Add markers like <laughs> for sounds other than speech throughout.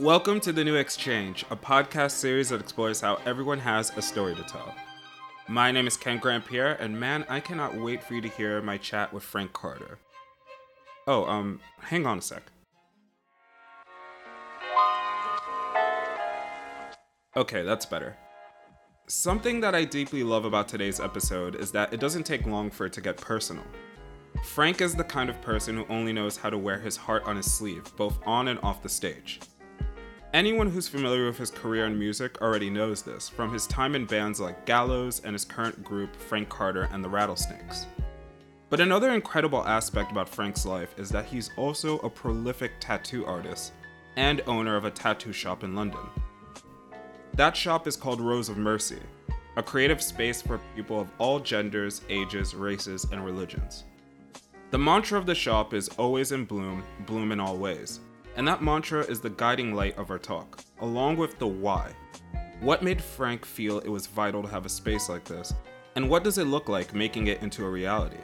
Welcome to The New Exchange, a podcast series that explores how everyone has a story to tell. My name is Ken Grand-Pierre, and man, I cannot wait for you to hear my chat with Frank Carter. Oh, um, hang on a sec. Okay, that's better. Something that I deeply love about today's episode is that it doesn't take long for it to get personal. Frank is the kind of person who only knows how to wear his heart on his sleeve, both on and off the stage. Anyone who's familiar with his career in music already knows this, from his time in bands like Gallows and his current group, Frank Carter and the Rattlesnakes. But another incredible aspect about Frank's life is that he's also a prolific tattoo artist and owner of a tattoo shop in London. That shop is called Rose of Mercy, a creative space for people of all genders, ages, races, and religions. The mantra of the shop is always in bloom, bloom in all ways. And that mantra is the guiding light of our talk, along with the why. What made Frank feel it was vital to have a space like this? And what does it look like making it into a reality?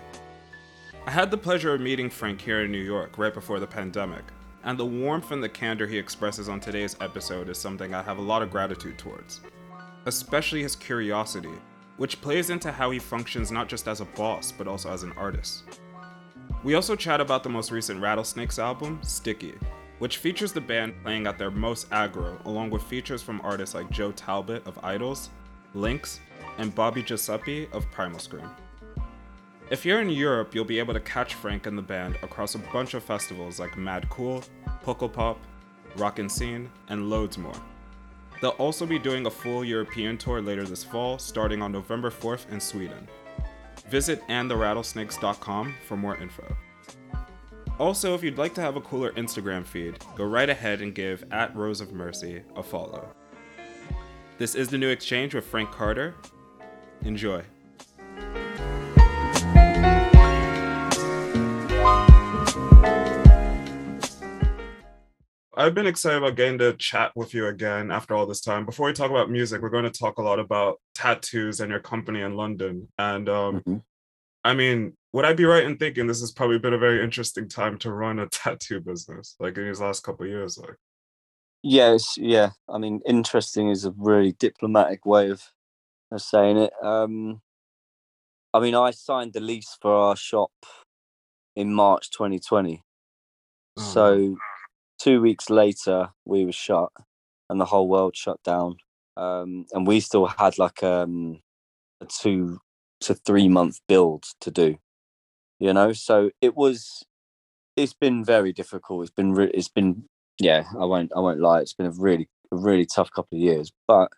I had the pleasure of meeting Frank here in New York right before the pandemic, and the warmth and the candor he expresses on today's episode is something I have a lot of gratitude towards. Especially his curiosity, which plays into how he functions not just as a boss, but also as an artist. We also chat about the most recent Rattlesnakes album, Sticky, which features the band playing at their most aggro, along with features from artists like Joe Talbot of IDLES, Lynks, and Bobby Gillespie of Primal Scream. If you're in Europe, you'll be able to catch Frank and the band across a bunch of festivals like Mad Cool, Pukkelpop, Rock en Seine, and loads more. They'll also be doing a full European tour later this fall, starting on November 4th in Sweden. Visit andtherattlesnakes.com for more info. Also, if you'd like to have a cooler Instagram feed, go right ahead and give at Rose of Mercy a follow. This is the new exchange with Frank Carter. Enjoy. I've been excited about getting to chat with you again after all this time. Before we talk about music, we're going to talk a lot about tattoos and your company in London. And um, mm-hmm. I mean, would I be right in thinking this has probably been a very interesting time to run a <laughs> tattoo business, like in these last couple years? Like, yes, yeah. I mean, interesting is a really diplomatic way of, of saying it. Um, I mean, I signed the lease for our shop in March 2020. Oh. So two weeks later, we were shut, and the whole world shut down. Um, and we still had like um, a two to three month build to do you know? So it was it's been very difficult. It's been re- it's been yeah i won't i won't lie it's been a really a really tough couple of years. But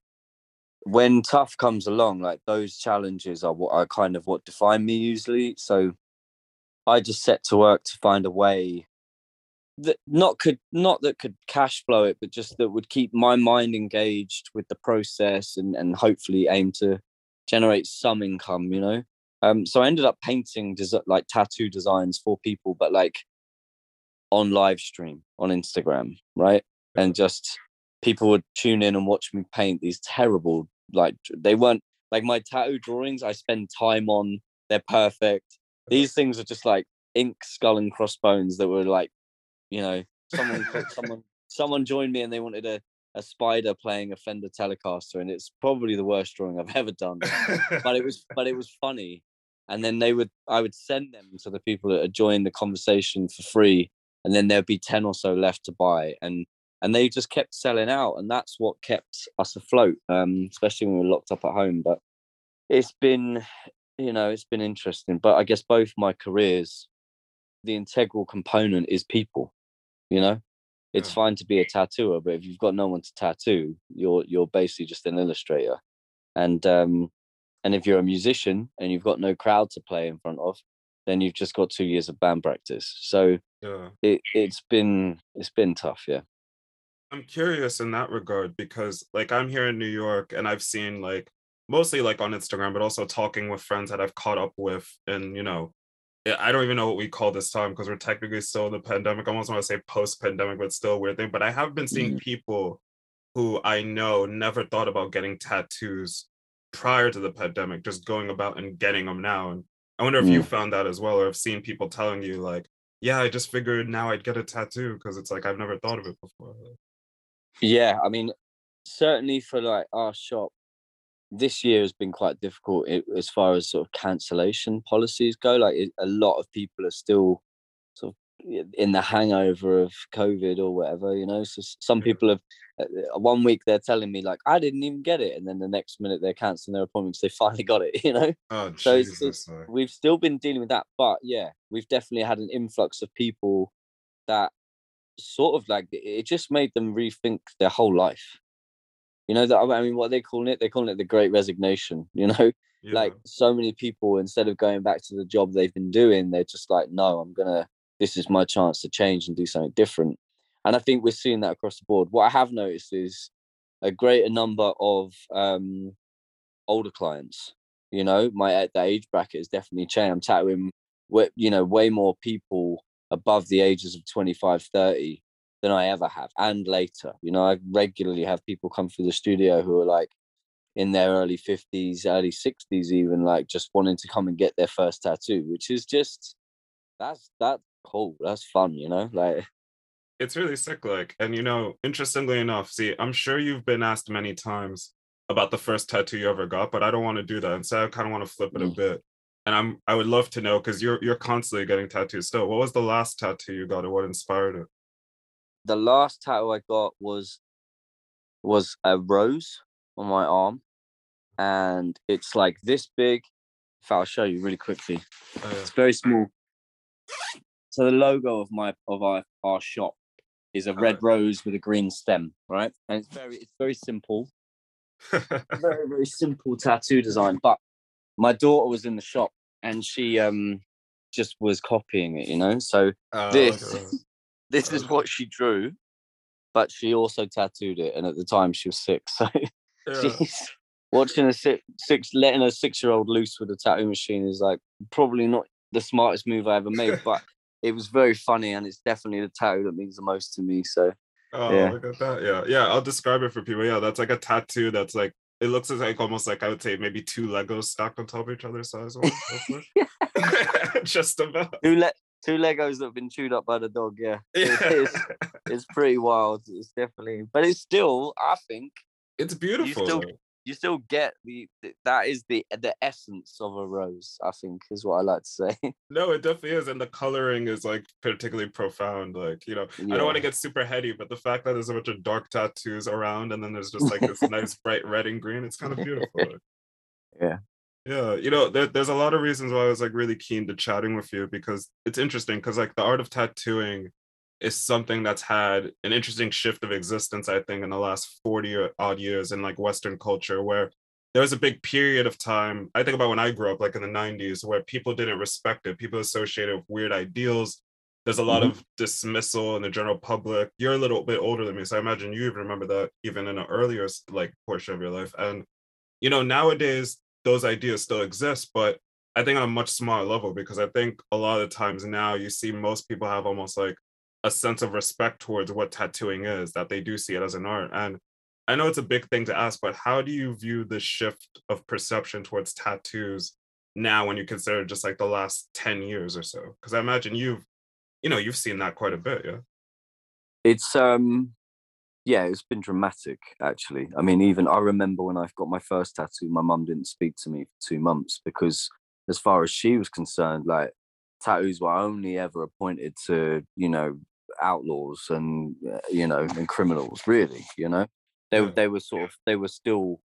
when tough comes along like those challenges are what are kind of what define me usually. So i just set to work to find a way that not could not that could cash flow it but just that would keep my mind engaged with the process and and hopefully aim to generate some income you know um, so I ended up painting des- like tattoo designs for people, but like on live stream on Instagram, right? And just people would tune in and watch me paint these terrible, like they weren't like my tattoo drawings. I spend time on. They're perfect. These things are just like ink skull and crossbones that were like, you know, someone someone someone joined me and they wanted a a spider playing a Fender Telecaster, and it's probably the worst drawing I've <laughs> ever done. but it was, but it was funny, and then they would I would send them to the people that had joined the conversation for free, and then there'd be ten or so left to buy, and and they just kept selling out, and that's what kept us afloat, um, especially when we were locked up at home. But it's been, you know, it's been interesting. But I guess both my careers, the integral component is people. You know, it's yeah. fine to be a tattooer, but if you've got no one to tattoo, you're you're basically just an illustrator. And um, and if you're a musician and you've got no crowd to play in front of, then you've just got two years of band practice. So yeah. it it's been it's been tough, yeah. I'm curious in that regard because like I'm here in New York and I've seen like mostly like on Instagram, but also talking with friends that I've caught up with and you know, I don't even know what we call this time because we're technically still in the pandemic. I almost want to say post-pandemic, but still a weird thing. But I have been seeing mm-hmm. people who I know never thought about getting tattoos prior to the pandemic, just going about and getting them now. And I wonder if mm. you found that as well, or have seen people telling you like, "Yeah, I just figured now I'd get a tattoo because it's like I've never thought of it before." Yeah, I mean, certainly for like our shop, this year has been quite difficult as far as sort of cancellation policies go. Like a lot of people are still sort of in the hangover of COVID or whatever, you know. So some people have uh, uh, one week they're telling me like I didn't even get it, and then the next minute they're canceling their appointments. They <laughs> finally got it, you know. Oh, so it's, it's, we've still been dealing with that, but yeah, we've definitely had an influx of people that sort of like it just made them rethink their whole life. You know that I mean, what they calling it? They're calling it the Great Resignation. You know, <laughs> yeah. like so many people instead of going back to the job they've been doing, they're just like, no, I'm gonna. This is my chance to change and do something different. And I think we're seeing that across the board. What I have noticed is a greater number of um, older clients. You know, my at the age bracket has definitely changed. I'm tattooing, you know, way more people above the ages of 25, 30 than I ever have, and later. You know, I regularly have people come through the studio who are like in their early 50s, early 60s, even like just wanting to come and get their first tattoo, which is just that's that's cool. That's fun, you know, like <laughs> it's really sick like and you know interestingly enough see i'm sure you've been asked many times about the first tattoo you ever got but i don't want to do that instead i kind of want to flip it mm. a bit and i'm i would love to know because you're you're constantly getting tattoos still what was the last tattoo you got and what inspired it the last tattoo i got was was a rose on my arm and it's like this big if i'll show you really quickly oh, yeah. it's very small so the logo of my of our, our shop is a red rose with a green stem, right? And it's very it's very simple. <laughs> very, very simple tattoo design. But my daughter was in the shop and she um just was copying it, you know. So oh, this okay. This is uh-huh. what she drew, but she also tattooed it. And at the time she was six. <laughs> So yeah. she's watching a six, six letting a six year old loose with a tattoo machine is like probably not the smartest move I ever made. But <laughs> it was very funny and it's definitely the tattoo that means the most to me. So oh yeah. look at that. Yeah. Yeah. I'll describe it for people. Yeah, that's like a tattoo that's like it looks like almost like I would say maybe two Legos stacked on top of each other size. <laughs> Just about two le- two Legos that have been chewed up by the dog. Yeah, <laughs> yeah. It is, it's pretty wild. It's definitely, but it's still. I think it's beautiful. You still, you still get the, that is the the essence of a rose i think is what i like to say <laughs> no it definitely is and the coloring is like particularly profound like you know yeah. i don't want to get super heady but the fact that there's a bunch of dark tattoos around and then there's just like this <laughs> nice bright red and green it's kind of beautiful yeah yeah you know there, there's a lot of reasons why i was like really keen to chatting with you because it's interesting because like the art of tattooing is something that's had an interesting shift of existence, I think, in the last 40 odd years in like Western culture, where there was a big period of time. I think about when I grew up, like in the 90s, where people didn't respect it. People associated with weird ideals. There's a lot mm-hmm. of dismissal in the general public. You're a little bit older than me, so I imagine you even remember that even in an earlier like portion of your life. And you know, nowadays those ideas still exist, but I think on a much smaller level because I think a lot of times now you see most people have almost like a sense of respect towards what tattooing is, that they do see it as an art. And I know it's a big thing to ask, but how do you view the shift of perception towards tattoos now when you consider just like the last 10 years or so? Because I imagine you've, you know, you've seen that quite a bit, yeah. It's um yeah, it's been dramatic actually. I mean, even I remember when I got my first tattoo, my mum didn't speak to me for two months because as far as she was concerned, like tattoos were only ever appointed to you know outlaws and uh, you know and criminals really you know? They they were sort of they were still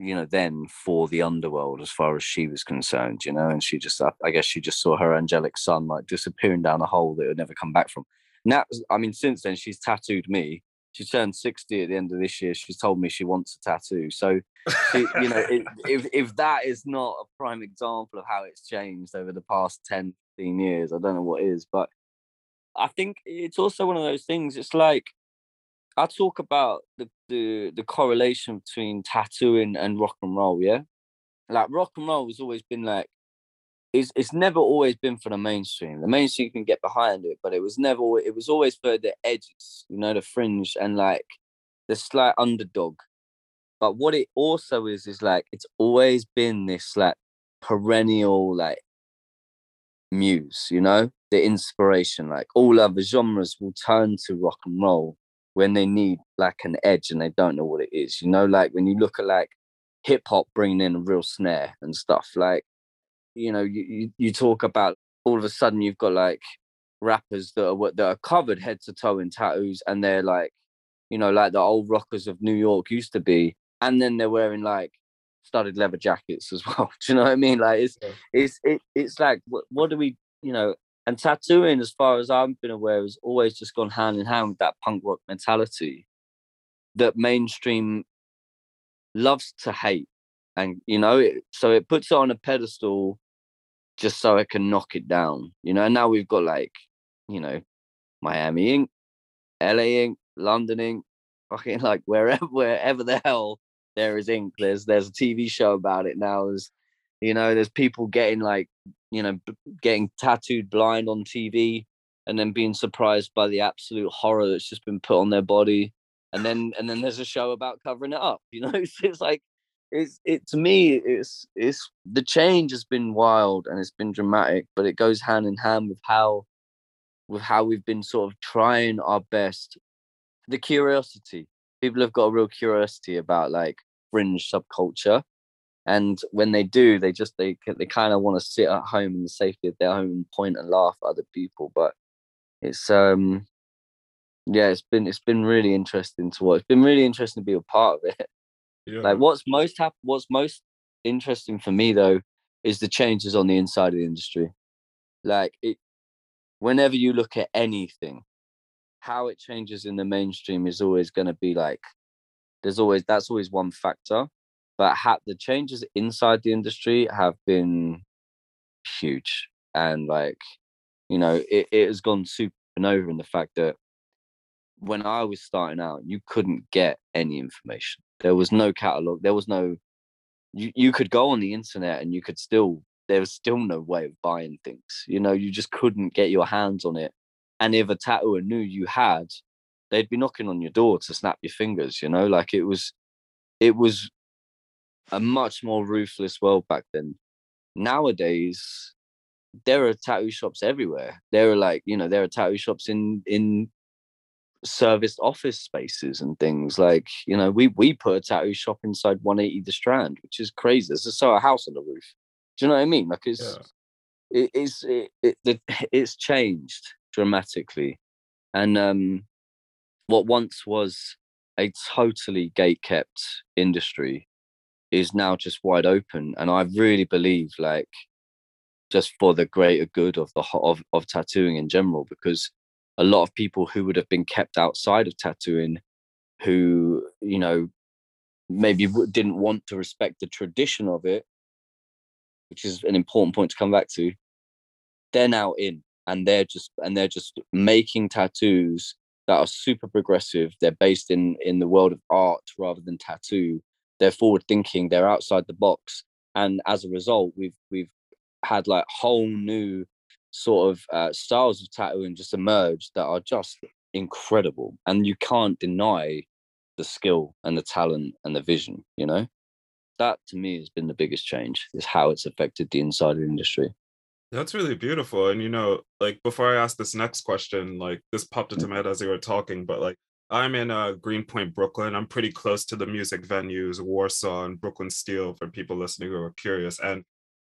you know then for the underworld as far as she was concerned you know? And she just i guess she just saw her angelic son like disappearing down a hole that would never come back from. Now i mean since then she's tattooed me she turned 60 at the end of this year she's told me she wants a tattoo. So you know it, <laughs> if, if that is not a prime example of how it's changed over the past 10 15 years i don't know what is but i think it's also one of those things it's like i talk about the the, the correlation between tattooing and rock and roll yeah? Like rock and roll has always been like it's, it's never always been for the mainstream. The mainstream can get behind it, but it was never. It was always for the edges, you know, the fringe and like the slight underdog. But what it also is is like it's always been this like perennial like muse, you know, the inspiration. Like all other genres will turn to rock and roll when they need like an edge and they don't know what it is. You know, like when you look at like hip hop bringing in a real snare and stuff, like, you know, you, you, you talk about all of a sudden you've got like rappers that are that are covered head to toe in tattoos and they're like, you know, like the old rockers of New York used to be. And then they're wearing like studded leather jackets as <laughs> well. Do you know what I mean? Like it's yeah. it's it, it's like what, what do we you know and tattooing, as far as I've been aware, has always just gone hand in hand with that punk rock mentality that mainstream loves to hate. And, you know, it, so it puts it on a pedestal just so I can knock it down, you know. And now we've got like, you know, Miami Ink, LA Ink, London Ink, <laughs> fucking like wherever, wherever the hell there is ink, there's, there's a TV show about it now. There's, you know, there's people getting like you know, getting tattooed blind on TV and then being surprised by the absolute horror that's just been put on their body. And then and then there's a show about covering it up. <laughs> You know, it's, it's like it's it to me it's it's the change has been wild and it's been dramatic, but it goes hand in hand with how with how we've been sort of trying our best. The curiosity. People have got a real curiosity about like fringe subculture and when they do they just they they kind of want to sit at home in the safety of their home and point and laugh at other people but it's um yeah it's been it's been really interesting to watch it's been really interesting to be a part of it yeah. like what's most hap- what's most interesting for me though is the changes on the inside of the industry. Like it whenever you look at anything how it changes in the mainstream is always going to be like there's always that's always one factor but ha- the changes inside the industry have been huge. And like you know it, it has gone supernova in the fact that when i was starting out you couldn't get any information there was no catalog there was no you, you could go on the internet and you could still there was still no way of buying things you know you just couldn't get your hands on it and if a tattooer knew you had they'd be knocking on your door to snap your fingers you know like it was it was a much more ruthless world back then. Nowadays, there are tattoo shops everywhere. There are like, you know, there are tattoo shops in in serviced office spaces and things. Like, you know, we we put a tattoo shop inside 180 the Strand, which is crazy. There's a a house on the roof. Do you know what I mean? Like it's yeah. it, it's it, it <laughs> it's changed dramatically. And um what once was a totally gate kept industry is now just wide open and i really believe like just for the greater good of the of, of tattooing in general because a lot of people who would have been kept outside of tattooing who you know maybe didn't want to respect the tradition of it which is an important point to come back to they're now in and they're just and they're just making tattoos that are super progressive they're based in in the world of art rather than tattoo they're forward thinking, they're outside the box, and as a result, we've we've had like whole new sort of uh, styles of tattooing just emerged that are just incredible, and you can't deny the skill and the talent and the vision. You know, that to me has been the biggest change is how it's affected the inside of the industry. That's really beautiful. And you know, like before I ask this next question, like this popped into mm. my head as you were talking, but like I'm in uh, Greenpoint, Brooklyn. I'm pretty close to the music venues, Warsaw and Brooklyn Steel for people listening who are curious. And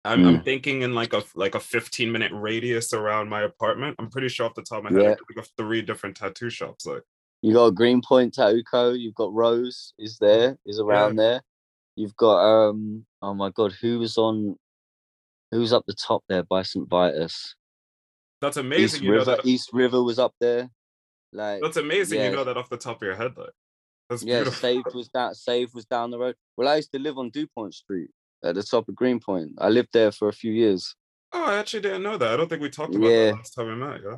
I'm, mm. I'm, thinking in like a like a 15 minute radius around my apartment. I'm pretty sure off the top of my head, yeah. I think three different tattoo shops. Like you got Greenpoint Tattoo Co. You've got Rose is there, is around yeah. there. You've got um oh my god, who was on who's up the top there by St. Vitus? That's amazing. East River, that... East River was up there. Like that's amazing. Yeah. You know that off the top of your head, though. That's yeah. Beautiful. Save was that. Save was down the road. Well, I used to live on Dupont Street at the top of Greenpoint. I lived there for a few years. Oh, I actually didn't know that. I don't think we talked about yeah. that last time we met. Yeah.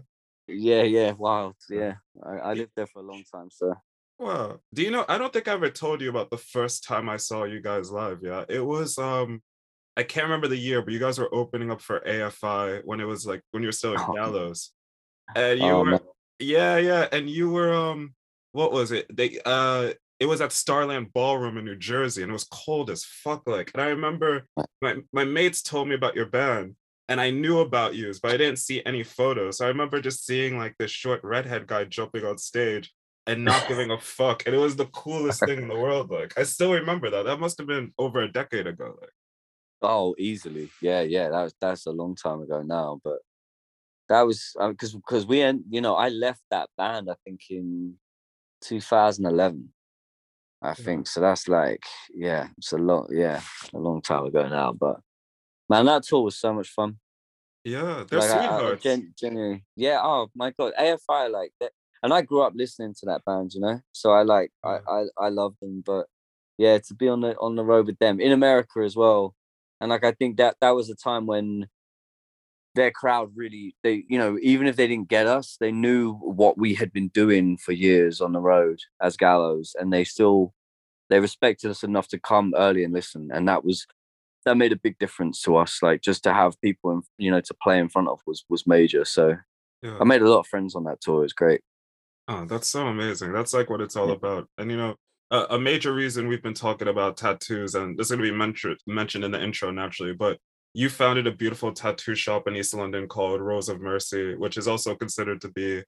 Yeah, yeah, wild. Yeah, I, I lived there for a long time, so. Wow. Do you know? I don't think I ever told you about the first time I saw you guys live. Yeah, it was um, I can't remember the year, but you guys were opening up for AFI when it was like when you were still in oh. Gallows, and you oh, were. Man. Yeah, yeah. And you were um what was it? They uh it was at Starland Ballroom in New Jersey and it was cold as fuck like. And I remember my my mates told me about your band and I knew about you, but I didn't see any photos. So I remember just seeing like this short redhead guy jumping on stage. and not <laughs> giving a fuck. And it was the coolest thing in the world. Like I still remember that. That must have been over a decade ago. Like Oh, easily. Yeah, yeah. That was that's a long time ago now, but that was because um, because we you know I left that band I think in 2011. I think so. That's like yeah, it's a lot. Yeah, a long time ago now. But man, that tour was so much fun. Yeah, they're like, sweethearts. I, I, gen- genuinely, yeah. Oh my god, AFI like that. And I grew up listening to that band, you know. So I like yeah. I, I I love them. But yeah, to be on the on the road with them in America as well, and like I think that that was a time when their crowd really they you know even if they didn't get us they knew what we had been doing for years on the road as gallows and they still they respected us enough to come early and listen and that was that made a big difference to us like just to have people in, you know to play in front of was was major so yeah. i made a lot of friends on that tour it was great oh that's so amazing that's like what it's all yeah. about and you know a, a major reason we've been talking about tattoos and this is going to be mentioned mentioned in the intro naturally but you founded a beautiful tattoo shop in East London called Rose of Mercy, which is also considered to be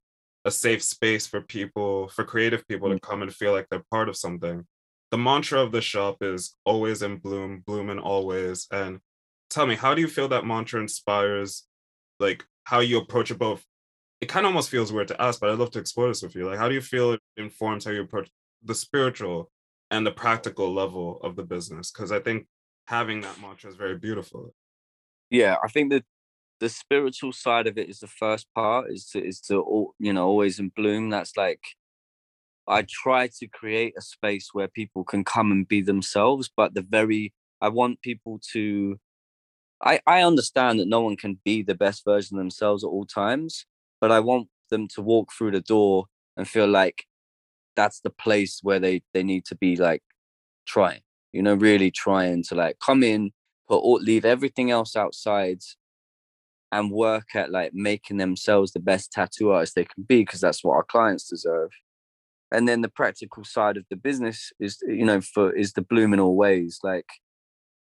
a safe space for people, for creative people to mm. come and feel like they're part of something. The mantra of the shop is always in bloom, bloom and always. And tell me, how do you feel that mantra inspires like how you approach it both? It kind of almost feels weird to ask, but I'd love to explore this with you. Like, how do you feel it informs how you approach the spiritual and the practical level of the business? Because I think having that mantra is very beautiful yeah, I think that the spiritual side of it is the first part is to is to you know always in bloom. That's like I try to create a space where people can come and be themselves, but the very I want people to I, I understand that no one can be the best version of themselves at all times, but I want them to walk through the door and feel like that's the place where they they need to be like trying, you know, really trying to like come in, but all, leave everything else outside and work at like making themselves the best tattoo artists they can be because that's what our clients deserve. And then the practical side of the business is you know for is the bloom in all ways like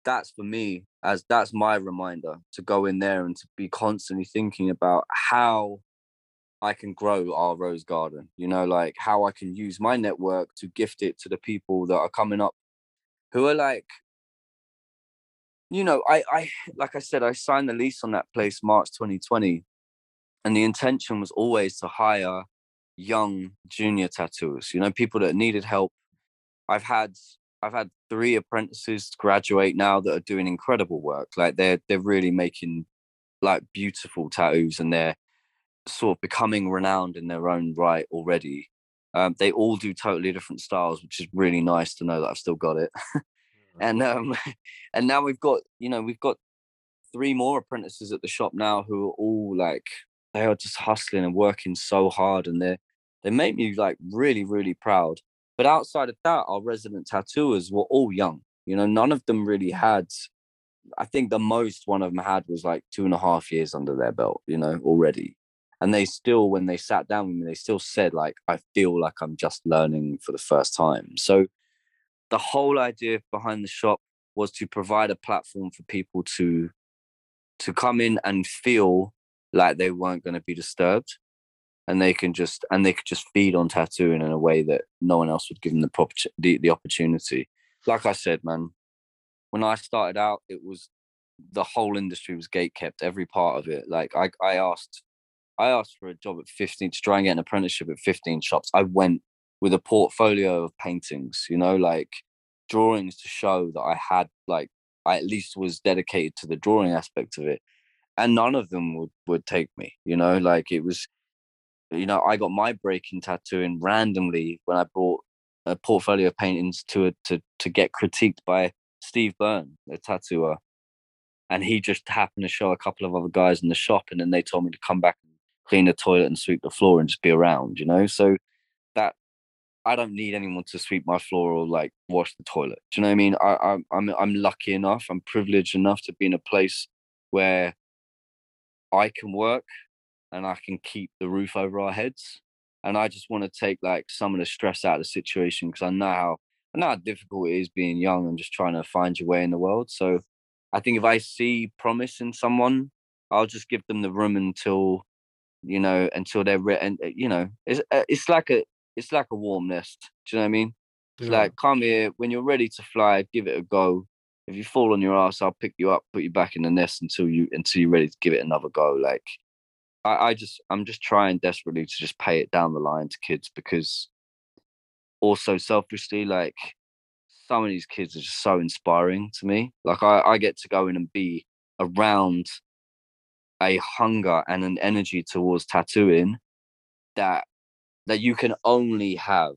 that's for me as that's my reminder to go in there and to be constantly thinking about how I can grow our rose garden, you know, like how I can use my network to gift it to the people that are coming up who are like you know, I, I, like I said, I signed the lease on that place March 2020, and the intention was always to hire young junior tattooers. You know, people that needed help. I've had, I've had three apprentices graduate now that are doing incredible work. Like they're, they're really making like beautiful tattoos, and they're sort of becoming renowned in their own right already. Um, they all do totally different styles, which is really nice to know that I've still got it. <laughs> <laughs> and um <laughs> and now we've got you know we've got three more apprentices at the shop now who are all like they are just hustling and working so hard and they they make me like really really proud. But outside of that our resident tattooers were all young you know none of them really had i think the most one of them had was like two and a half years under their belt you know already. And they still when they sat down with me they still said like i feel like i'm just learning for the first time. So the whole idea behind the shop was to provide a platform for people to to come in and feel like they weren't going to be disturbed. And they can just and they could just feed on tattooing in a way that no one else would give them the proper the, the opportunity. Like i said man when i started out it was the whole industry was gate kept every part of it. Like i i asked i asked for a job at 15 to try and get an apprenticeship at 15 shops. I went with a portfolio of paintings, you know, like drawings to show that I had like I at least was dedicated to the drawing aspect of it. And none of them would would take me, you know, like it was you know, I got my breaking tattooing randomly when I brought a portfolio of paintings to to to get critiqued by Steve Byrne, a tattooer. And he just happened to show a couple of other guys in the shop and then they told me to come back and clean the toilet and sweep the floor and just be around, you know? So I don't need anyone to sweep my floor or like wash the toilet. Do you know what I mean? I, I'm I'm I'm lucky enough. I'm privileged enough to be in a place where I can work and I can keep the roof over our heads. And I just want to take like some of the stress out of the situation because I know how I know how difficult it is being young and just trying to find your way in the world. So I think if I see promise in someone, I'll just give them the room until you know until they're re- and you know it's uh, it's like a it's like a warm nest. Do you know what I mean? It's yeah. like come here when you're ready to fly, give it a go. If you fall on your ass, I'll pick you up, put you back in the nest until you until you're ready to give it another go. Like I, I just I'm just trying desperately to just pay it down the line to kids because also selfishly, like some of these kids are just so inspiring to me. Like I, I get to go in and be around a hunger and an energy towards tattooing that that you can only have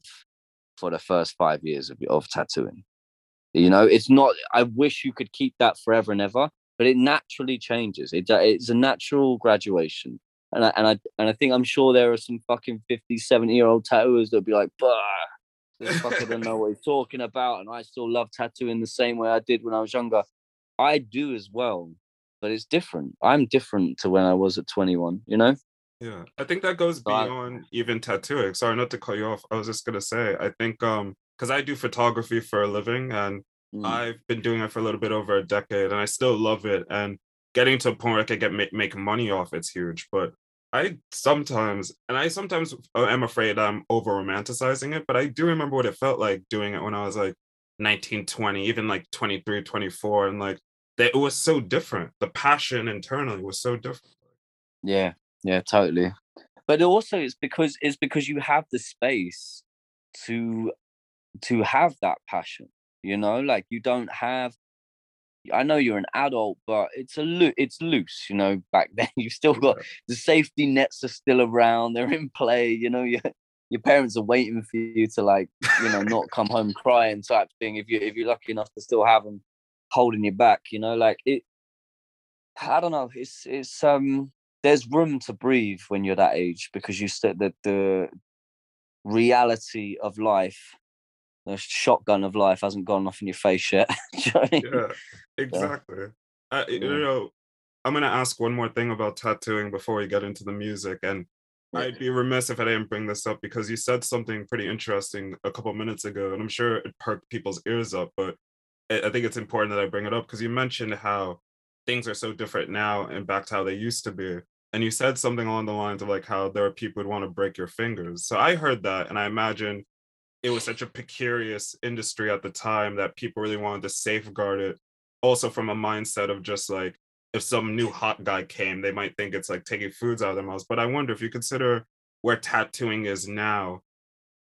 for the first five years of, of tattooing. You know, it's not. I wish you could keep that forever and ever, but it naturally changes. It uh, it's a natural graduation, and I and I and I think I'm sure there are some fucking 50, 70 year old tattooers that'll be like, "Bah, this fucker don't know what he's talking about," and I still love tattooing the same way I did when I was younger. I do as well, but it's different. I'm different to when I was at 21. You know. Yeah, I think that goes beyond even tattooing. Sorry, not to cut you off. I was just gonna say, I think um, because I do photography for a living, and mm. I've been doing it for a little bit over a decade, and I still love it. And getting to a point where I can get make, make money off it's huge. But I sometimes, and I sometimes uh, am afraid I'm over romanticizing it, but I do remember what it felt like doing it when I was like 19, 20, even like 23, 24, and like that it was so different. The passion internally was so different. Yeah, yeah, totally. But also, it's because it's because you have the space to to have that passion. You know, like you don't have. I know you're an adult, but it's a lo- it's loose. You know, back <laughs> then you've still got the safety nets are still around. They're in play. You know, your your parents are waiting for you to like you know not come home crying type thing. If you if you're lucky enough to still have them holding you back, you know, like it. I don't know. It's it's um there's room to breathe when you're that age because you said that the reality of life the shotgun of life hasn't gone off in your face yet <laughs> you know I mean? yeah exactly yeah. Uh, you know i'm going to ask one more thing about tattooing before we get into the music and yeah. i'd be remiss if i didn't bring this up because you said something pretty interesting a couple minutes ago and i'm sure it perked people's ears up but i think it's important that i bring it up because you mentioned how things are so different now and back to how they used to be. And you said something along the lines of like how there are people who want to break your fingers. So I heard that and I imagine it was such a precarious industry at the time that people really wanted to safeguard it. Also from a mindset of just like if some new hot guy came, they might think it's like taking foods out of their mouths. But I wonder if you consider where tattooing is now,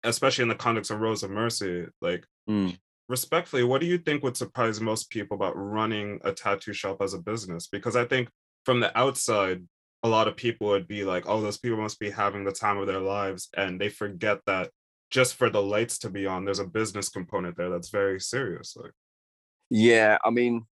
especially in the context of Rose of Mercy, like mm respectfully, what do you think would surprise most people about running a tattoo shop as a business? Because I think from the outside, a lot of people would be like, oh, those people must be having the time of their lives. And they forget that just for the lights to be on, there's a business component there that's very serious. Like, yeah, I mean,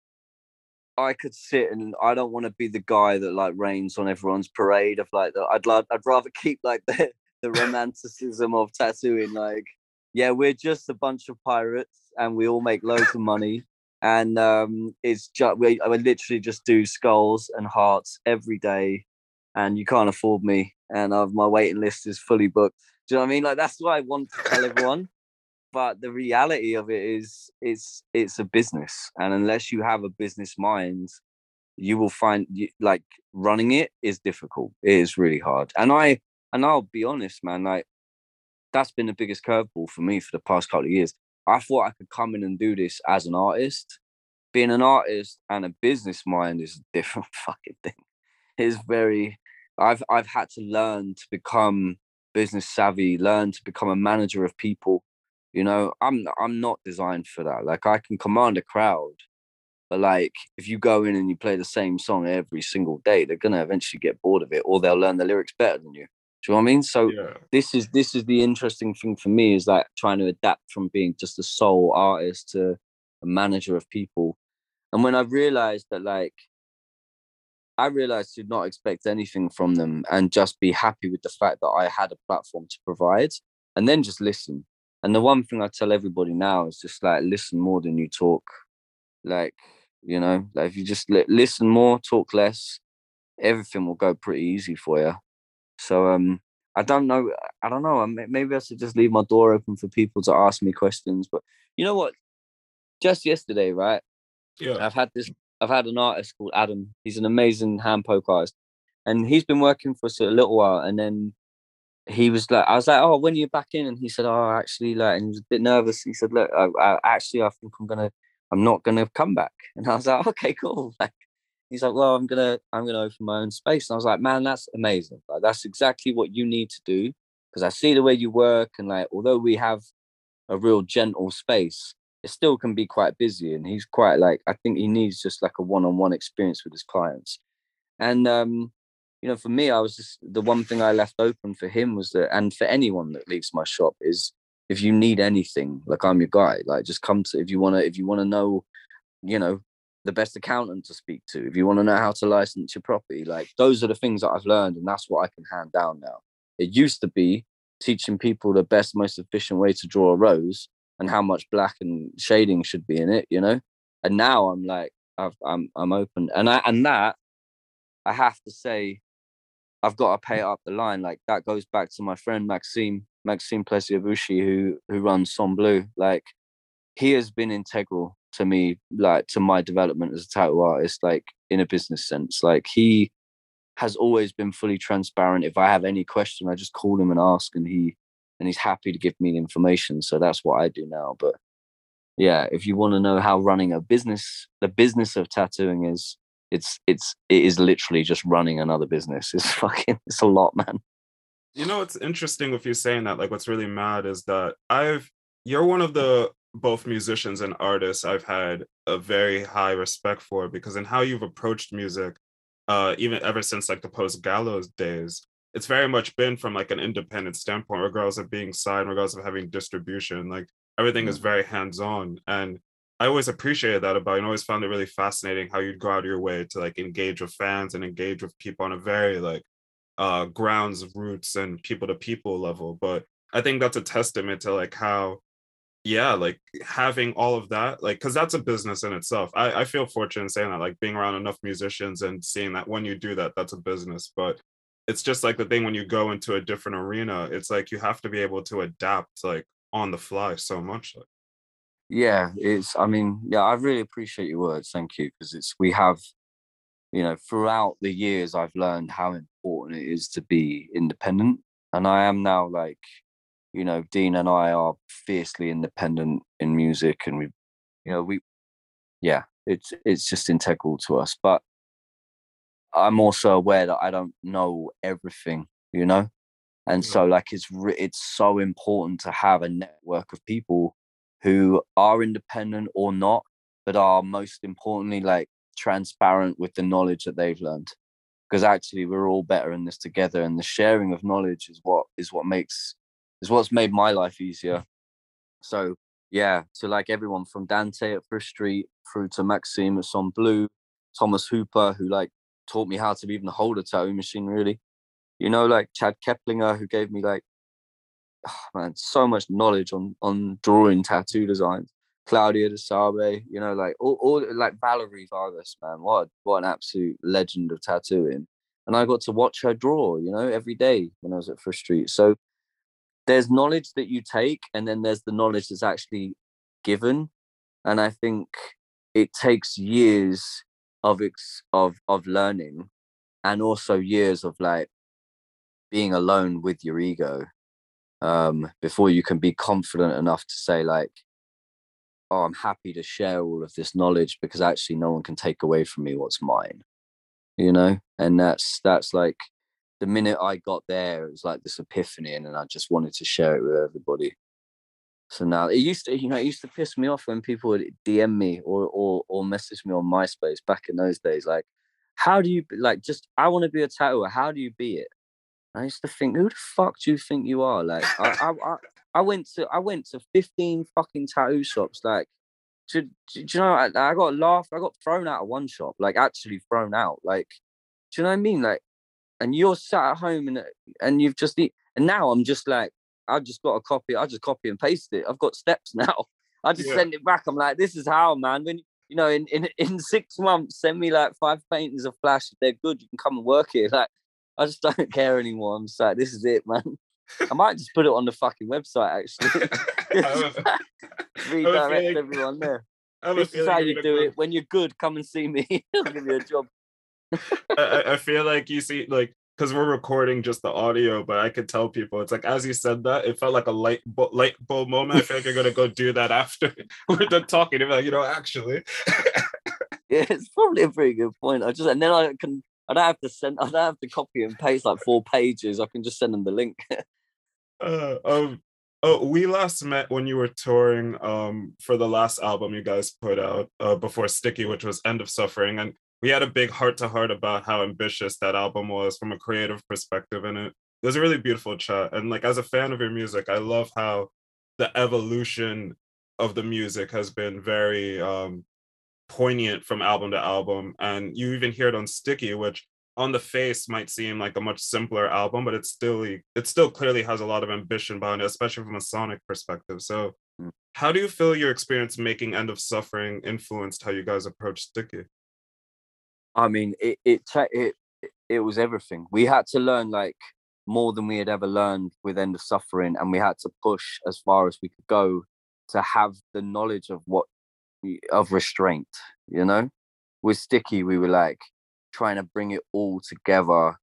I could sit and I don't want to be the guy that like rains on everyone's parade of like the, I'd I'd rather keep like the the <laughs> romanticism of tattooing like yeah we're just a bunch of pirates and we all make loads of money. And um, it's just we I literally just do skulls and hearts every day, and you can't afford me. And I've, my waiting list is fully booked. Do you know what I mean? Like that's what I want to tell everyone. but the reality of it is, it's it's a business, and unless you have a business mind, you will find like running it is difficult. It is really hard. And I and I'll be honest, man. Like that's been the biggest curveball for me for the past couple of years. I thought I could come in and do this as an artist. Being an artist and a business mind is a <laughs> different fucking thing. It's very I've I've had to learn to become business savvy, learn to become a manager of people. You know, I'm I'm not designed for that. Like I can command a crowd, but like if you go in and you play the same song every single day, they're gonna eventually get bored of it, or they'll learn the lyrics better than you. Do you know what I mean? So yeah. this is this is the interesting thing for me is like trying to adapt from being just a sole artist to a manager of people. And when I realized that like I realized to not expect anything from them and just be happy with the fact that I had a platform to provide and then just listen. And the one thing I tell everybody now is just like listen more than you talk. Like, you know, like if you just li- listen more, talk less, everything will go pretty easy for you. So um, I don't know. I don't know. Maybe I should just leave my door open for people to ask me questions. But you know what? Just yesterday, right? Yeah. I've had this. I've had an artist called Adam. He's an amazing hand poke artist, and he's been working for us a little while. And then he was like, I was like, oh, when are you back in? And he said, oh, actually, like, and he was a bit nervous. He said, look, I, I, actually, I think I'm gonna, I'm not gonna come back. And I was like, <laughs> okay, cool. <laughs> Like, he's like, well, I'm gonna, I'm gonna open my own space. And I was like, man, that's amazing. Like, that's exactly what you need to do because I see the way you work, and like, although we have a real gentle space, it still can be quite busy. And he's quite like, I think he needs just like a one-on-one experience with his clients. And um, you know, for me, I was just the one thing I left open for him was that, and for anyone that leaves my shop is if you need anything, like I'm your guy, like just come to if you wanna if you wanna know, you know, the best accountant to speak to, if you want to know how to license your property, like those are the things that I've learned, and that's what I can hand down now. It used to be teaching people the best, most efficient way to draw a rose and how much black and shading should be in it, you know. And now I'm like, i I'm I'm open, and I and that I have to say I've got to pay up the line. Like that goes back to my friend Maxime, Maxime Plescia-Büchi, who who runs Sang Bleu. Like he has been integral to me, like to my development as a tattoo artist, like in a business sense. Like he has always been fully transparent. If I have any question, I just call him and ask, and he and he's happy to give me the information. So that's what I do now. But yeah, if you want to know how running a business, the business of tattooing is, it's it's it is literally just running another business. <laughs> It's fucking it's a lot, man. You know what's interesting with you saying that? Like what's really mad is that I've you're one of the both musicians and artists I've had a very high respect for because in how you've approached music, uh, even ever since like the post gallows days, it's very much been from like an independent standpoint, regardless of being signed, regardless of having distribution. Like everything mm. is very hands-on. And I always appreciated that about you and always found it really fascinating how you'd go out of your way to like engage with fans and engage with people on a very like uh grounds of roots and people to people level. But I think that's a testament to like how yeah, like having all of that, like because that's a business in itself. I, I feel fortunate saying that, like being around enough musicians and seeing that when you do that, that's a business. But it's just like the thing when you go into a different arena, it's like you have to be able to adapt like on the fly so much. Like yeah it's i mean yeah i really appreciate your words thank you because it's we have you know throughout the years i've learned how important it is to be independent and i am now like you know dean and i are fiercely independent in music and we you know we yeah it's it's just integral to us but i'm also aware that i don't know everything you know and so like it's it's so important to have a network of people who are independent or not, but are most importantly like transparent with the knowledge that they've learned. Because actually we're all better in this together and the sharing of knowledge is what is what makes is what's made my life easier. So yeah, to like everyone from Dante at Frith Street through to Maxime at Sang Bleu, Thomas Hooper, who like taught me how to even hold a tattoo machine really. You know, like Chad Koeplinger, who gave me like oh, <sighs> man, so much knowledge on on drawing tattoo designs. Claudia de Sabe, you know, like all, all like Valerie Vargas, man, what what an absolute legend of tattooing. And I got to watch her draw, you know, every day when I was at Frith Street. So there's knowledge that you take, and then there's the knowledge that's actually given. And I think it takes years of ex- of of learning, and also years of like being alone with your ego um, before you can be confident enough to say like oh i'm happy to share all of this knowledge because actually no one can take away from me what's mine you know and that's that's like the minute i got there it was like this epiphany and i just wanted to share it with everybody so now it used to you know it used to piss me off when people would dm me or or, or message me on myspace back in those days like how do you like just i want to be a tattooer how do you be it I used to think, who the fuck do you think you are? Like, I, I, I, I, went to, I went to 15 fucking tattoo shops. Like, do, do, do you know, I, I, got laughed, I got thrown out of one shop, like actually thrown out. Like, do you know what I mean? Like, and you're sat at home and and you've just, and now I'm just like, I just got a copy, I just copy and paste it. I've got steps <laughs> now. I just yeah. send it back. I'm like, this is how, man. When you know, in, in in six months, send me like five paintings of flash. If they're good, you can come and work here. Like, I just <laughs> don't care anymore. I'm just like, this is it, man. I <laughs> might just put it on the fucking website actually. Redirect everyone there. This is how you do it. When you're good, come and see me. I'll give you a job. <laughs> I, I feel like you see, like because we're recording just the audio, but I could tell people it's like as you said that, it felt like a light bu- light bulb moment. I feel like you're gonna go <laughs> do that after <laughs> we're done talking. You're like, you know, actually. yeah, it's probably a pretty good point. I just and then I can I don't have to send I don't have to copy and paste like four pages. I can just send them the link. uh, um oh we last met when you were touring um for the last album you guys put out uh, before Sticky, which was End of Suffering. And we had a big heart to heart about how ambitious that album was from a creative perspective and it, it was a really beautiful chat. And like as a fan of your music i love how the evolution of the music has been very um poignant from album to album. And you even hear it on sticky which on the face might seem like a much simpler album but it's still it still clearly has a lot of ambition behind it especially from a sonic perspective. So Mm. how do you feel your experience making end of suffering influenced how you guys approach sticky I mean, it it it it was everything. We had to learn like more than we had ever learned with End of Suffering, and we had to push as far as we could go to have the knowledge of what of restraint. You know, with Sticky, we were like trying to bring it all together,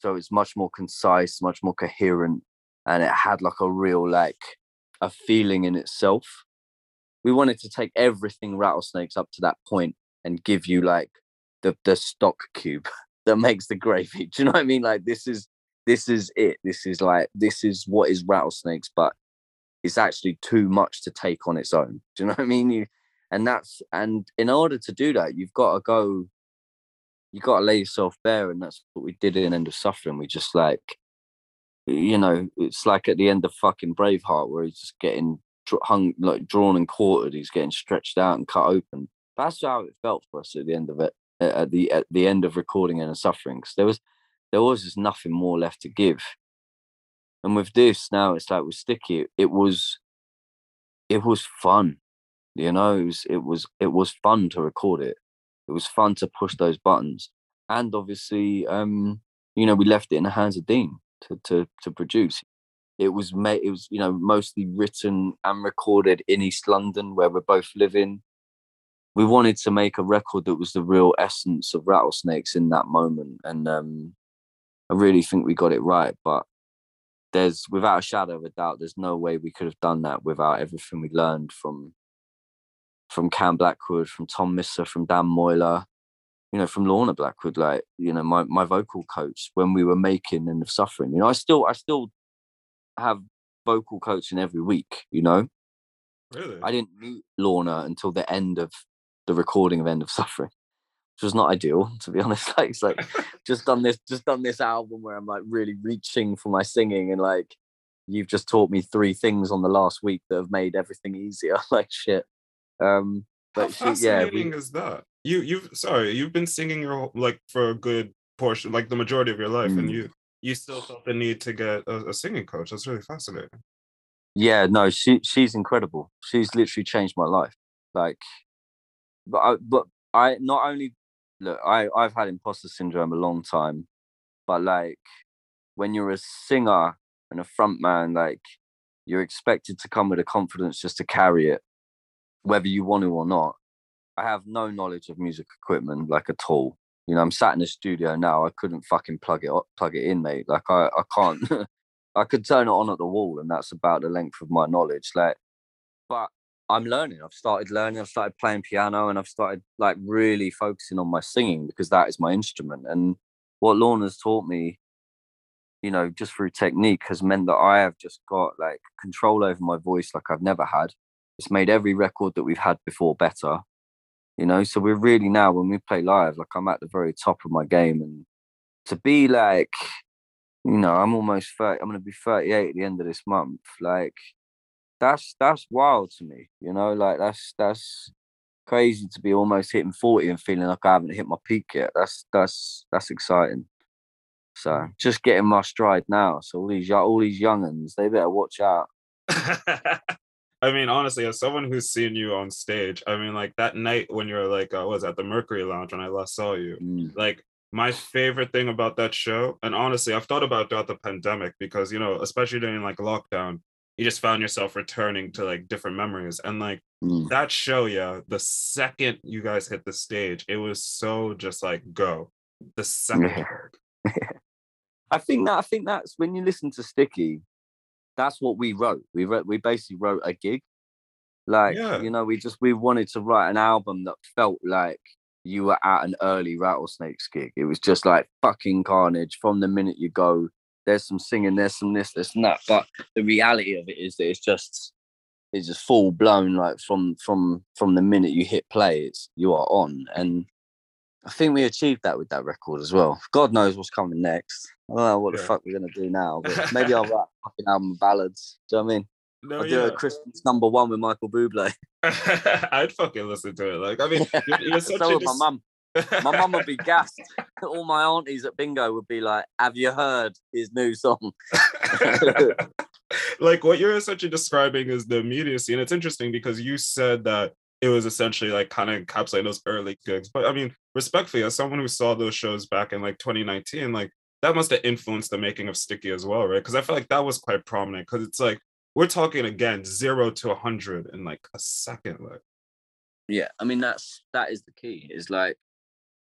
so it's much more concise, much more coherent, and it had like a real like a feeling in itself. We wanted to take everything rattlesnakes up to that point and give you like the the stock cube <laughs> that makes the gravy. <laughs> Do you know what I mean? Like this is this is it. This is like this is what is rattlesnakes, but it's actually too much to take on its own. <laughs> Do you know what I mean? You and that's and in order to do that, you've got to go. You got to lay yourself bare, and that's what we did in End of Suffering. We just like, you know, it's like at the end of fucking Braveheart, where he's just getting hung, like drawn and quartered. He's getting stretched out and cut open. That's how it felt for us at the end of it at the at the end of recording and suffering because there was there was just nothing more left to give. And with this now it's like with sticky it was it was fun you know? It was it was it was fun to record it. It was fun to push those buttons. And obviously um you know we left it in the hands of dean to to to produce. It was made it was you know mostly written and recorded in east london where we're both living we wanted to make a record that was the real essence of rattlesnakes in that moment and um i really think we got it right but there's without a shadow of a doubt there's no way we could have done that without everything we learned from from cam blackwood from tom misser from dan moyler you know from lorna blackwood like you know my, my vocal coach when we were making End of Suffering you know i still i still have vocal coaching every week you know? Really? I didn't meet Lorna until the end of the recording of End of Suffering, which was not ideal, to be <laughs> honest. Like it's like <laughs> just done this, just done this album where I'm like really reaching for my singing, and like you've just taught me three things on the last week that have made everything easier. <laughs> like shit. Um, How but she, yeah, we, is that? You you've sorry, you've been singing your whole, like for a good portion, like the majority of your life, and Mm. you you still felt the need to get a, a singing coach. That's really fascinating. yeah, no, she she's incredible. She's literally changed my life. Like, but I, but I not only look, I I've had imposter syndrome a long time, but like when you're a singer and a front man, like you're expected to come with a confidence just to carry it, whether you want to or not. I have no knowledge of music equipment like at all. You know, I'm sat in the studio now. I couldn't fucking plug it up, plug it in, mate. Like I, I can't. <laughs> I could turn it on at the wall, and that's about the length of my knowledge. Like, but I'm learning. I've started learning. I've started playing piano, and I've started like really focusing on my singing because that is my instrument. And what Lorna's taught me, you know, just through technique, has meant that I have just got like control over my voice like I've never had. It's made every record that we've had before better. You know, so we're really now when we play live, like I'm at the very top of my game, and to be like you know, I'm almost 30, I'm gonna be 38 at the end of this month. Like that's that's wild to me, you know, like that's that's crazy to be almost hitting 40 and feeling like I haven't hit my peak yet. That's that's that's exciting. So just getting my stride now. So all these all these younguns, they better watch out. <laughs> I mean, honestly, as someone who's seen you on stage, I mean, like that night when you're like, I was at the Mercury Lounge when I last saw you, Mm. like my favorite thing about that show, and honestly, I've thought about it throughout the pandemic because you know, especially during like lockdown, you just found yourself returning to like different memories, and like Mm. that show, yeah, the second you guys hit the stage, it was so just like go. The second, Yeah. <laughs> I think that I think that's when you listen to Sticky, that's what we wrote. We wrote we basically wrote a gig. Like Yeah. you know, we just we wanted to write an album that felt like you were at an early Rattlesnakes gig. It was just like fucking carnage from the minute you go. There's some singing, there's some this, there's some that. But the reality of it is that it's just it's just full blown like from from from the minute you hit play, it's you are on. And I think we achieved that with that record as well. God knows what's coming next. I don't know what the fuck we're gonna do now, but <laughs> maybe I'll write a fucking album of ballads. Do you know what I mean? No, I'll do a Christmas number one with Michael Bublé. <laughs> I'd fucking listen to it. Like, I mean, <laughs> you're, you're such so a would my mum. My mum would be gassed. <laughs> All my aunties at bingo would be like, "Have you heard his new song?" <laughs> like what you're essentially describing is the immediacy, and it's interesting because you said that it was essentially like kind of encapsulating those early gigs. But I mean, respectfully, as someone who saw those shows back in like 2019, like that must have influenced the making of Sticky as well, right? Because I feel like that was quite prominent. Because it's like we're talking again zero to a hundred in like a second. Like, Yeah, I mean that's that is the key. Is like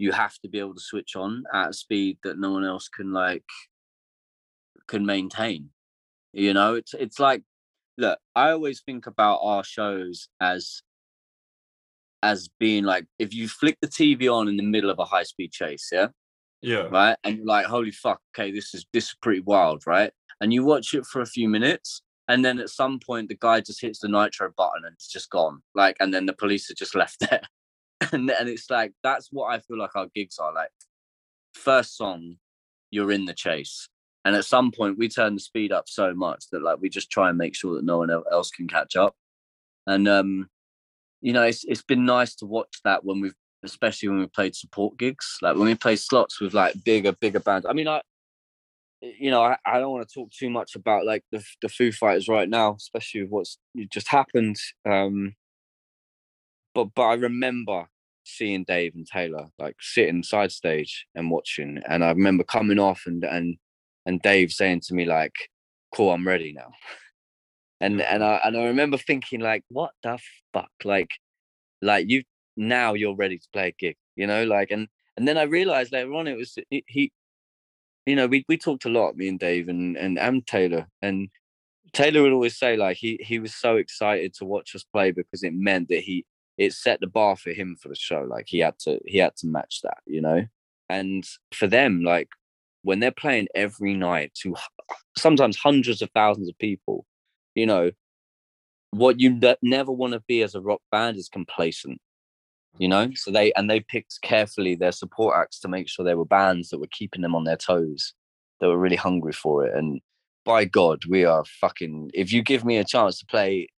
you have to be able to switch on at a speed that no one else can like can maintain. You know, it's it's like look, I always think about our shows as as being like if you flick the TV on in the middle of a high speed chase, yeah, yeah, right, and you're like, holy fuck, okay, this is this is pretty wild, right? And you watch it for a few minutes, and then at some point the guy just hits the nitro button and it's just gone, like, and then the police are just <laughs> left there, <laughs> and and it's like that's what I feel like our gigs are like. First song, you're in the chase, and at some point we turn the speed up so much that like we just try and make sure that no one else can catch up, and um, you know, it's it's been nice to watch that when we've especially when we played support gigs, like when we play slots with like bigger, bigger bands. I mean, I, you know, I, I don't want to talk too much about like the the Foo Fighters right now, especially with what's just happened. Um, but but I remember seeing Dave and Taylor like sitting side stage and watching, and I remember coming off and and and Dave saying to me like, "Cool, I'm ready now." And and I and I remember thinking like, "What the fuck?" Like, like you now you're ready to play a gig, you know, like and and then I realized later on it was he, you know, we we talked a lot, me and Dave and and and Taylor, and Taylor would always say like he he was so excited to watch us play because it meant that he it set the bar for him for the show. Like he had to he had to match that, you know. And for them, like when they're playing every night to sometimes hundreds of thousands of people, you know, what you ne- never want to be as a rock band is complacent you know so they and they picked carefully their support acts to make sure they were bands that were keeping them on their toes that were really hungry for it and by god we are fucking if you give me a chance to play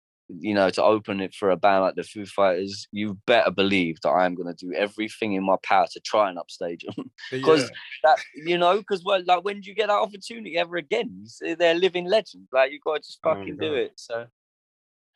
you know to open it for a band like the foo fighters you better believe that i am going to do everything in my power to try and upstage them <laughs> because that you know because well like when do you get that opportunity ever again they're living legends like you got to just Oh, fucking do it so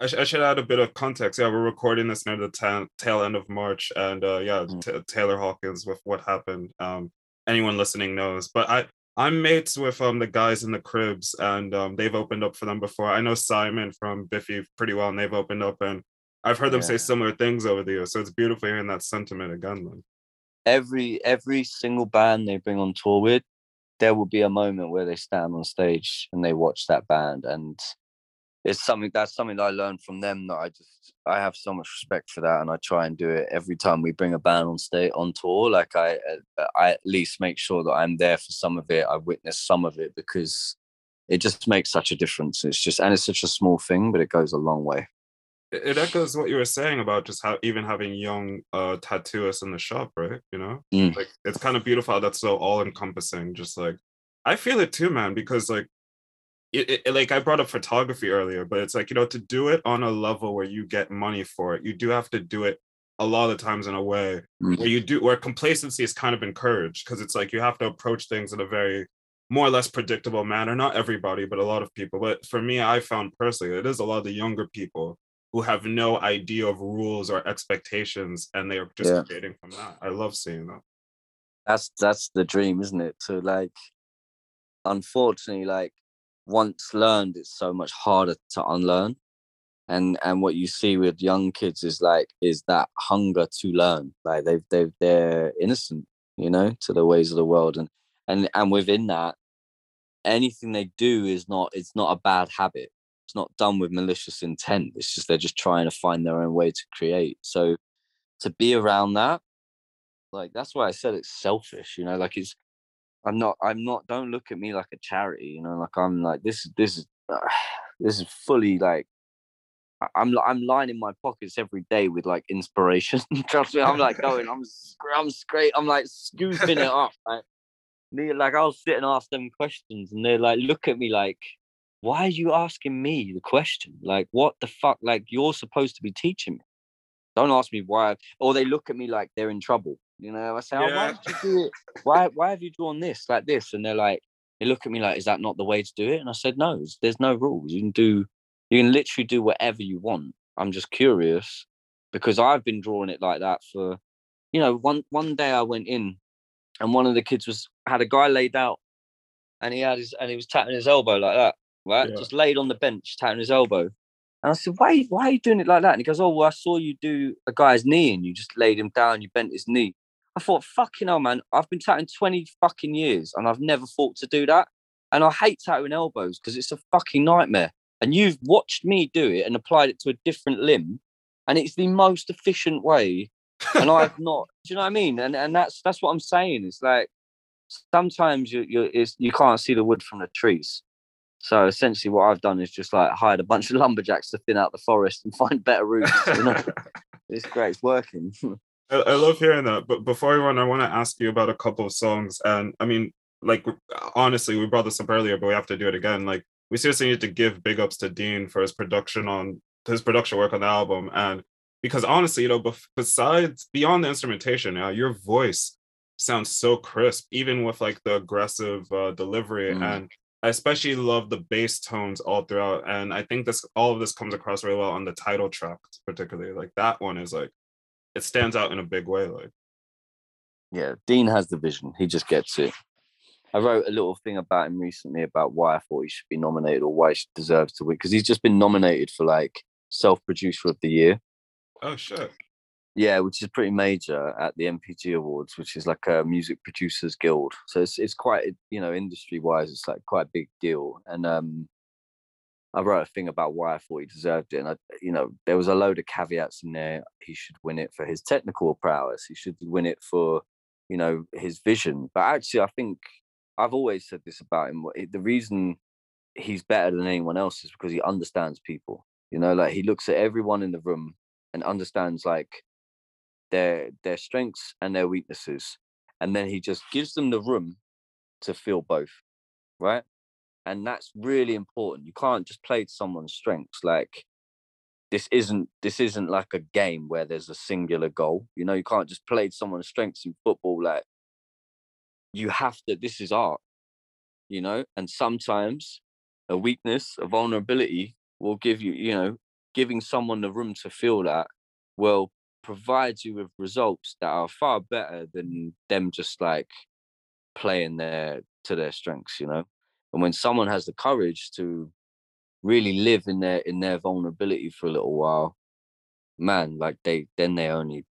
I, sh- I should add a bit of context. Yeah, we're recording this near the ta- tail end of March, and uh, yeah, Mm. T- Taylor Hawkins with what happened. Um, anyone listening knows, but I I'm mates with um the guys in the Cribs, and um they've opened up for them before. I know Simon from Biffy pretty well, and they've opened up, and I've heard them say similar things over the years. So it's beautiful hearing that sentiment again. Then. every every single band they bring on tour with, there will be a moment where they stand on stage and they watch that band, and it's something that's something that I learned from them that I just I have so much respect for that, and I try and do it every time we bring a band on stage on tour. Like I uh, I at least make sure that I'm there for some of it. I witness some of it because it just makes such a difference. It's just and it's such a small thing, but it goes a long way. It, echoes what you were saying about just how even having young uh tattooists in the shop, right? You know, Mm. like it's kind of beautiful how that's so all encompassing. Just like I feel it too, man, because like it, it, like I brought up photography earlier, but it's like you know to do it on a level where you get money for it, you do have to do it a lot of times in a way Mm. where you do where complacency is kind of encouraged because it's like you have to approach things in a very more or less predictable manner. Not everybody, but a lot of people. But for me, I found personally it is a lot of the younger people who have no idea of rules or expectations and they are just Yeah. creating from that. I love seeing that. that's that's the dream isn't it to like unfortunately like once learned it's so much harder to unlearn. And and what you see with young kids is like is that hunger to learn. Like they've they've they're innocent you know to the ways of the world. And and and within that anything they do is not it's not a bad habit. It's not done with malicious intent. It's just they're just trying to find their own way to create. So to be around that like that's why i said it's selfish you know like it's i'm not i'm not don't look at me like a charity you know like i'm like this this is uh, this is fully like I'm I'm lining my pockets every day with like inspiration. <laughs> Trust me, I'm like going, I'm <laughs> I'm straight, I'm like scooping it up. Like, like I'll sit and ask them questions, and they're like look at me like, "Why are you asking me the question? Like, what the fuck? Like, you're supposed to be teaching me. Don't ask me why." Or they look at me like they're in trouble. You know, I say, yeah. "Oh, why did you do it? Why why have you drawn this like this?" And they're like, they look at me like, "Is that not the way to do it?" And I said, "No, there's no rules. You can do, you can literally do whatever you want. I'm just curious." Because I've been drawing it like that for, you know, one one day I went in and one of the kids was had a guy laid out, and he had his and he was tapping his elbow like that, right? Yeah. Just laid on the bench, tapping his elbow. And I said, "Why? Why are you doing it like that?" And he goes, "Oh, well, I saw you do a guy's knee, and you just laid him down, you bent his knee." I thought, "Fucking hell, man! I've been tattooing twenty fucking years, and I've never thought to do that." And I hate tattooing elbows because it's a fucking nightmare. And you've watched me do it and applied it to a different limb, and it's the most efficient way and I've <laughs> not. Do you know what I mean? And and that's that's what I'm saying. It's like sometimes you you you can't see the wood from the trees. So essentially, what I've done is just like hired a bunch of <laughs> lumberjacks to thin out the forest and find better routes. You know? <laughs> it's great. It's working. I, I love hearing that. But before we run, I want to ask you about a couple of songs. And I mean, like honestly, we brought this up earlier, but we have to do it again. Like we seriously need to give big ups to Dean for his production on his production work on the album and because honestly, you know, besides beyond the instrumentation, now your voice sounds so crisp, even with like the aggressive uh, delivery. Mm. And I especially love the bass tones all throughout. And I think this all of this comes across really well on the title track, particularly. Like that one is like it stands out in a big way. Like yeah, Dean has the vision. He just gets it. I wrote a little thing about him recently about why I thought he should be nominated or why he deserves to win because he's just been nominated for like self producer of the year Oh shit. Yeah, which is pretty major at the MPG Awards, which is like a music producers guild. So it's it's quite you know industry wise, it's like quite a big deal. And um, I wrote a thing about why I thought he deserved it, and I you know there was a load of caveats in there. He should win it for his technical prowess. He should win it for you know his vision. But actually, I think I've always said this about him. The reason he's better than anyone else is because he understands people. You know, like he looks at everyone in the room and understands like their their strengths and their weaknesses and then he just gives them the room to feel both right and that's really important. You can't just play to someone's strengths like this isn't this isn't like a game where there's a singular goal you know? You can't just play to someone's strengths in football like you have to this is art you know? And sometimes a weakness a vulnerability will give you you know giving someone the room to feel that will provide you with results that are far better than them just like playing their to their strengths you know and when someone has the courage to really live in their in their vulnerability for a little while man like they then they only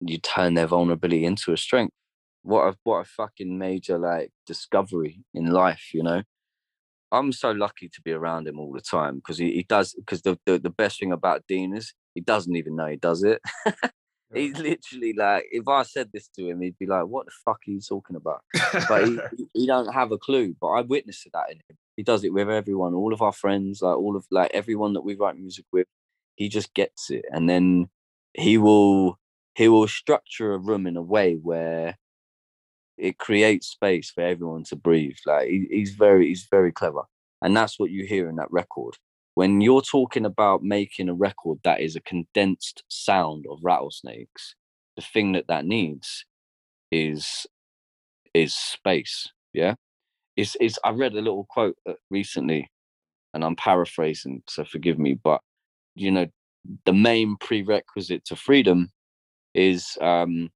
you turn their vulnerability into a strength what a what a fucking major like discovery in life you know I'm so lucky to be around him all the time because he, he does because the, the, the best thing about Dean is he doesn't even know he does it. <laughs> He's literally like, if I said this to him, he'd be like, "What the fuck are you talking about?" <laughs> But he, he don't have a clue. But I witnessed that in him. He does it with everyone, all of our friends, like all of like everyone that we write music with. He just gets it, and then he will he will structure a room in a way where it creates space for everyone to breathe. Like he, he's very he's very clever, and that's what you hear in that record. When you're talking about making a record that is a condensed sound of rattlesnakes, the thing that that needs is is space. Yeah, it's it's. I read a little quote uh, recently, and I'm paraphrasing, so forgive me, but you know, the main prerequisite to freedom is um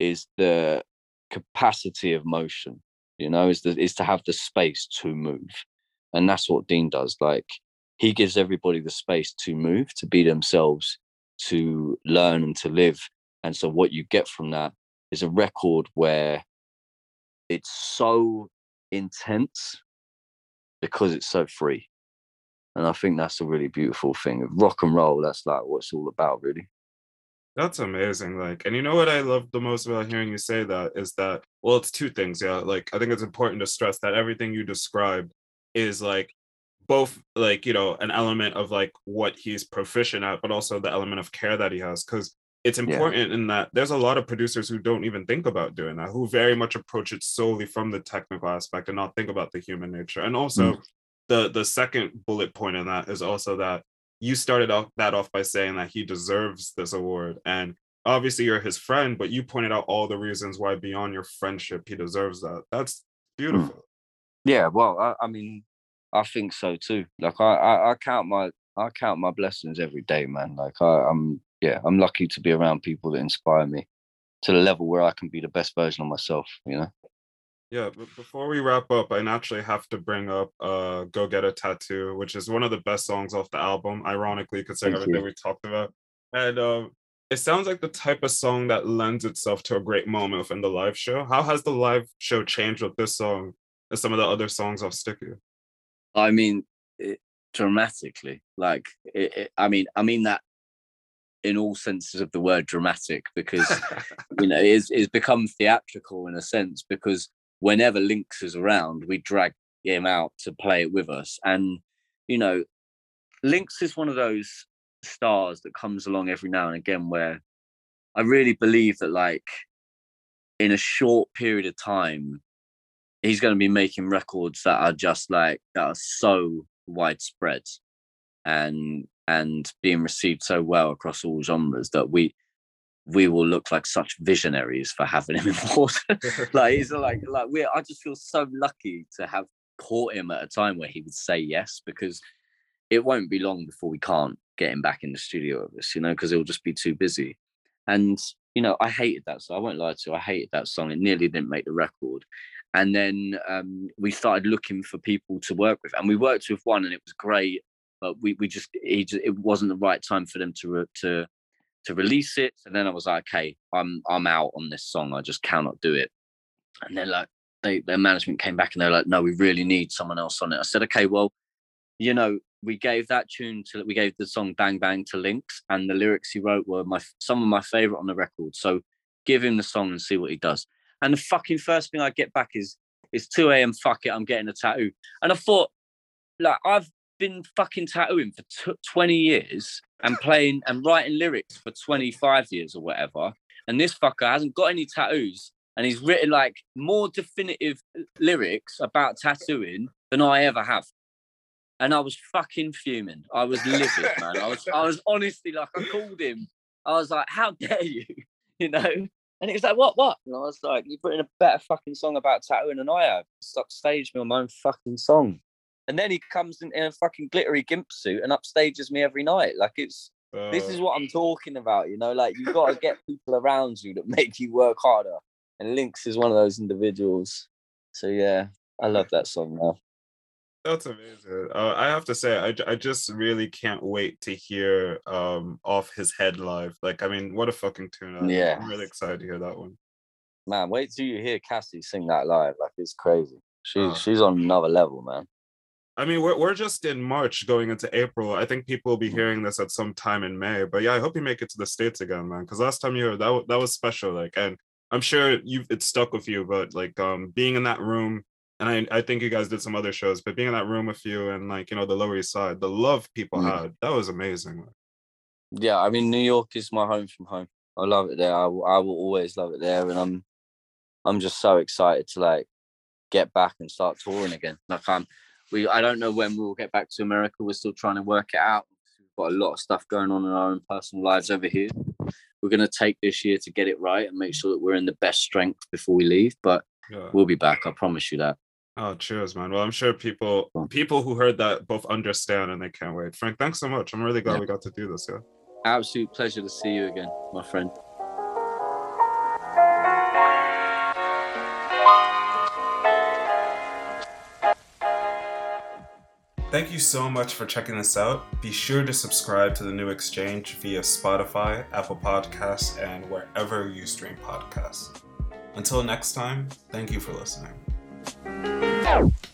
is the capacity of motion you know is the, is to have the space to move and that's what dean does like he gives everybody the space to move to be themselves to learn and to live and so what you get from that is a record where it's so intense because it's so free. And I think that's a really beautiful thing. Rock and roll, that's like what it's all about, really. That's amazing. Like, and you know what I love the most about hearing you say that is that, well, it's two things. Yeah. Like, I think it's important to stress that everything you described is like both like, you know, an element of like what he's proficient at, but also the element of care that he has. Cause it's important yeah. in that there's a lot of producers who don't even think about doing that, who very much approach it solely from the technical aspect and not think about the human nature. And also, mm. the the second bullet point in that is also that you started off that off by saying that he deserves this award, and obviously you're his friend, but you pointed out all the reasons why beyond your friendship he deserves that. That's mm. beautiful. Mm. Yeah, well, I, I, mean, I think so too. Like I, I, I count my I count my blessings every day, man. Like I, I'm yeah, I'm lucky to be around people that inspire me to the level where I can be the best version of myself, you know? Yeah, but before we wrap up, I naturally have to bring up uh Go Get a Tattoo, which is one of the best songs off the album, ironically, considering Thank everything you. we talked about. And um it sounds like the type of song that lends itself to a great moment within the live show. How has the live show changed with this song and some of the other songs off Sticky? I mean, it, dramatically. Like, it, it, I mean, I mean that in all senses of the word dramatic because <laughs> you know it's, it's become theatrical in a sense because whenever Lynks is around, we drag him out to play it with us. And you know, Lynks is one of those stars that comes along every now and again where I really believe that like in a short period of time, he's going to be making records that are just like that are so widespread and and being received so well across all genres that we we will look like such visionaries for having him <laughs> in water. <laughs> like he's like like we I just feel so lucky to have caught him at a time where he would say yes because it won't be long before we can't get him back in the studio with us, you know, because it'll just be too busy. And you know, I hated that song. I won't lie to you, I hated that song. It nearly didn't make the record. And then um, we started looking for people to work with, and we worked with one, and it was great but we we just, just it wasn't the right time for them to re, to to release it. And then I was like, okay, I'm I'm out on this song. I just cannot do it. And then like they their management came back and they're like, no, we really need someone else on it. I said, okay, well, you know, we gave that tune to we gave the song Bang Bang to Lynks, and the lyrics he wrote were my some of my favorite on the record. So give him the song and see what he does. And the fucking first thing I get back is it's 2 a.m. Fuck it, I'm getting a tattoo. And I thought, like, I've been fucking tattooing for t- 20 years and playing and writing lyrics for 25 years or whatever. And this fucker hasn't got any tattoos and he's written like more definitive lyrics about tattooing than I ever have. And I was fucking fuming. I was livid, man. I was, I was honestly like, I called him. I was like, how dare you? <laughs> You know? And he was like, what, what? And I was like, you've written a better fucking song about tattooing than I have. Stop stage me on my own fucking song. And then he comes in, in a fucking glittery gimp suit and upstages me every night. Like it's uh, this is what I'm talking about, you know. Like you've got to get people around you that <laughs> make you work harder. And Lynks is one of those individuals. So yeah, I love that song now. That's amazing. Uh, I have to say, I, I just really can't wait to hear um off his head live. Like, I mean, what a fucking tune! Yeah, I'm really excited to hear that one. Man, wait till you hear Cassie sing that live. Like, it's crazy. She's she's on another level, man. I mean, we're, we're just in March going into April. I think people will be hearing this at some time in May. But yeah, I hope you make it to the States again, man. Because last time you were, that, that was special. Like, and I'm sure you it stuck with you, but like um being in that room, and I, I think you guys did some other shows, but being in that room with you and like, you know, the Lower East Side, the love people mm. had, that was amazing. Yeah, I mean, New York is my home from home. I love it there. I, I will always love it there. And I'm, I'm just so excited to like get back and start touring again. Like I'm, we I don't know when we'll get back to America. We're still trying to work it out. We've got a lot of stuff going on in our own personal lives over here. We're going to take this year to get it right and make sure that we're in the best strength before we leave. But yeah. we'll be back. I promise you that. Oh, cheers, man. Well, I'm sure people people who heard that both understand and they can't wait. Frank, thanks so much. I'm really glad yeah. we got to do this. Yeah. Absolute pleasure to see you again, my friend. Thank you so much for checking this out. Be sure to subscribe to the new exchange via Spotify, Apple Podcasts, and wherever you stream podcasts. Until next time, thank you for listening. Música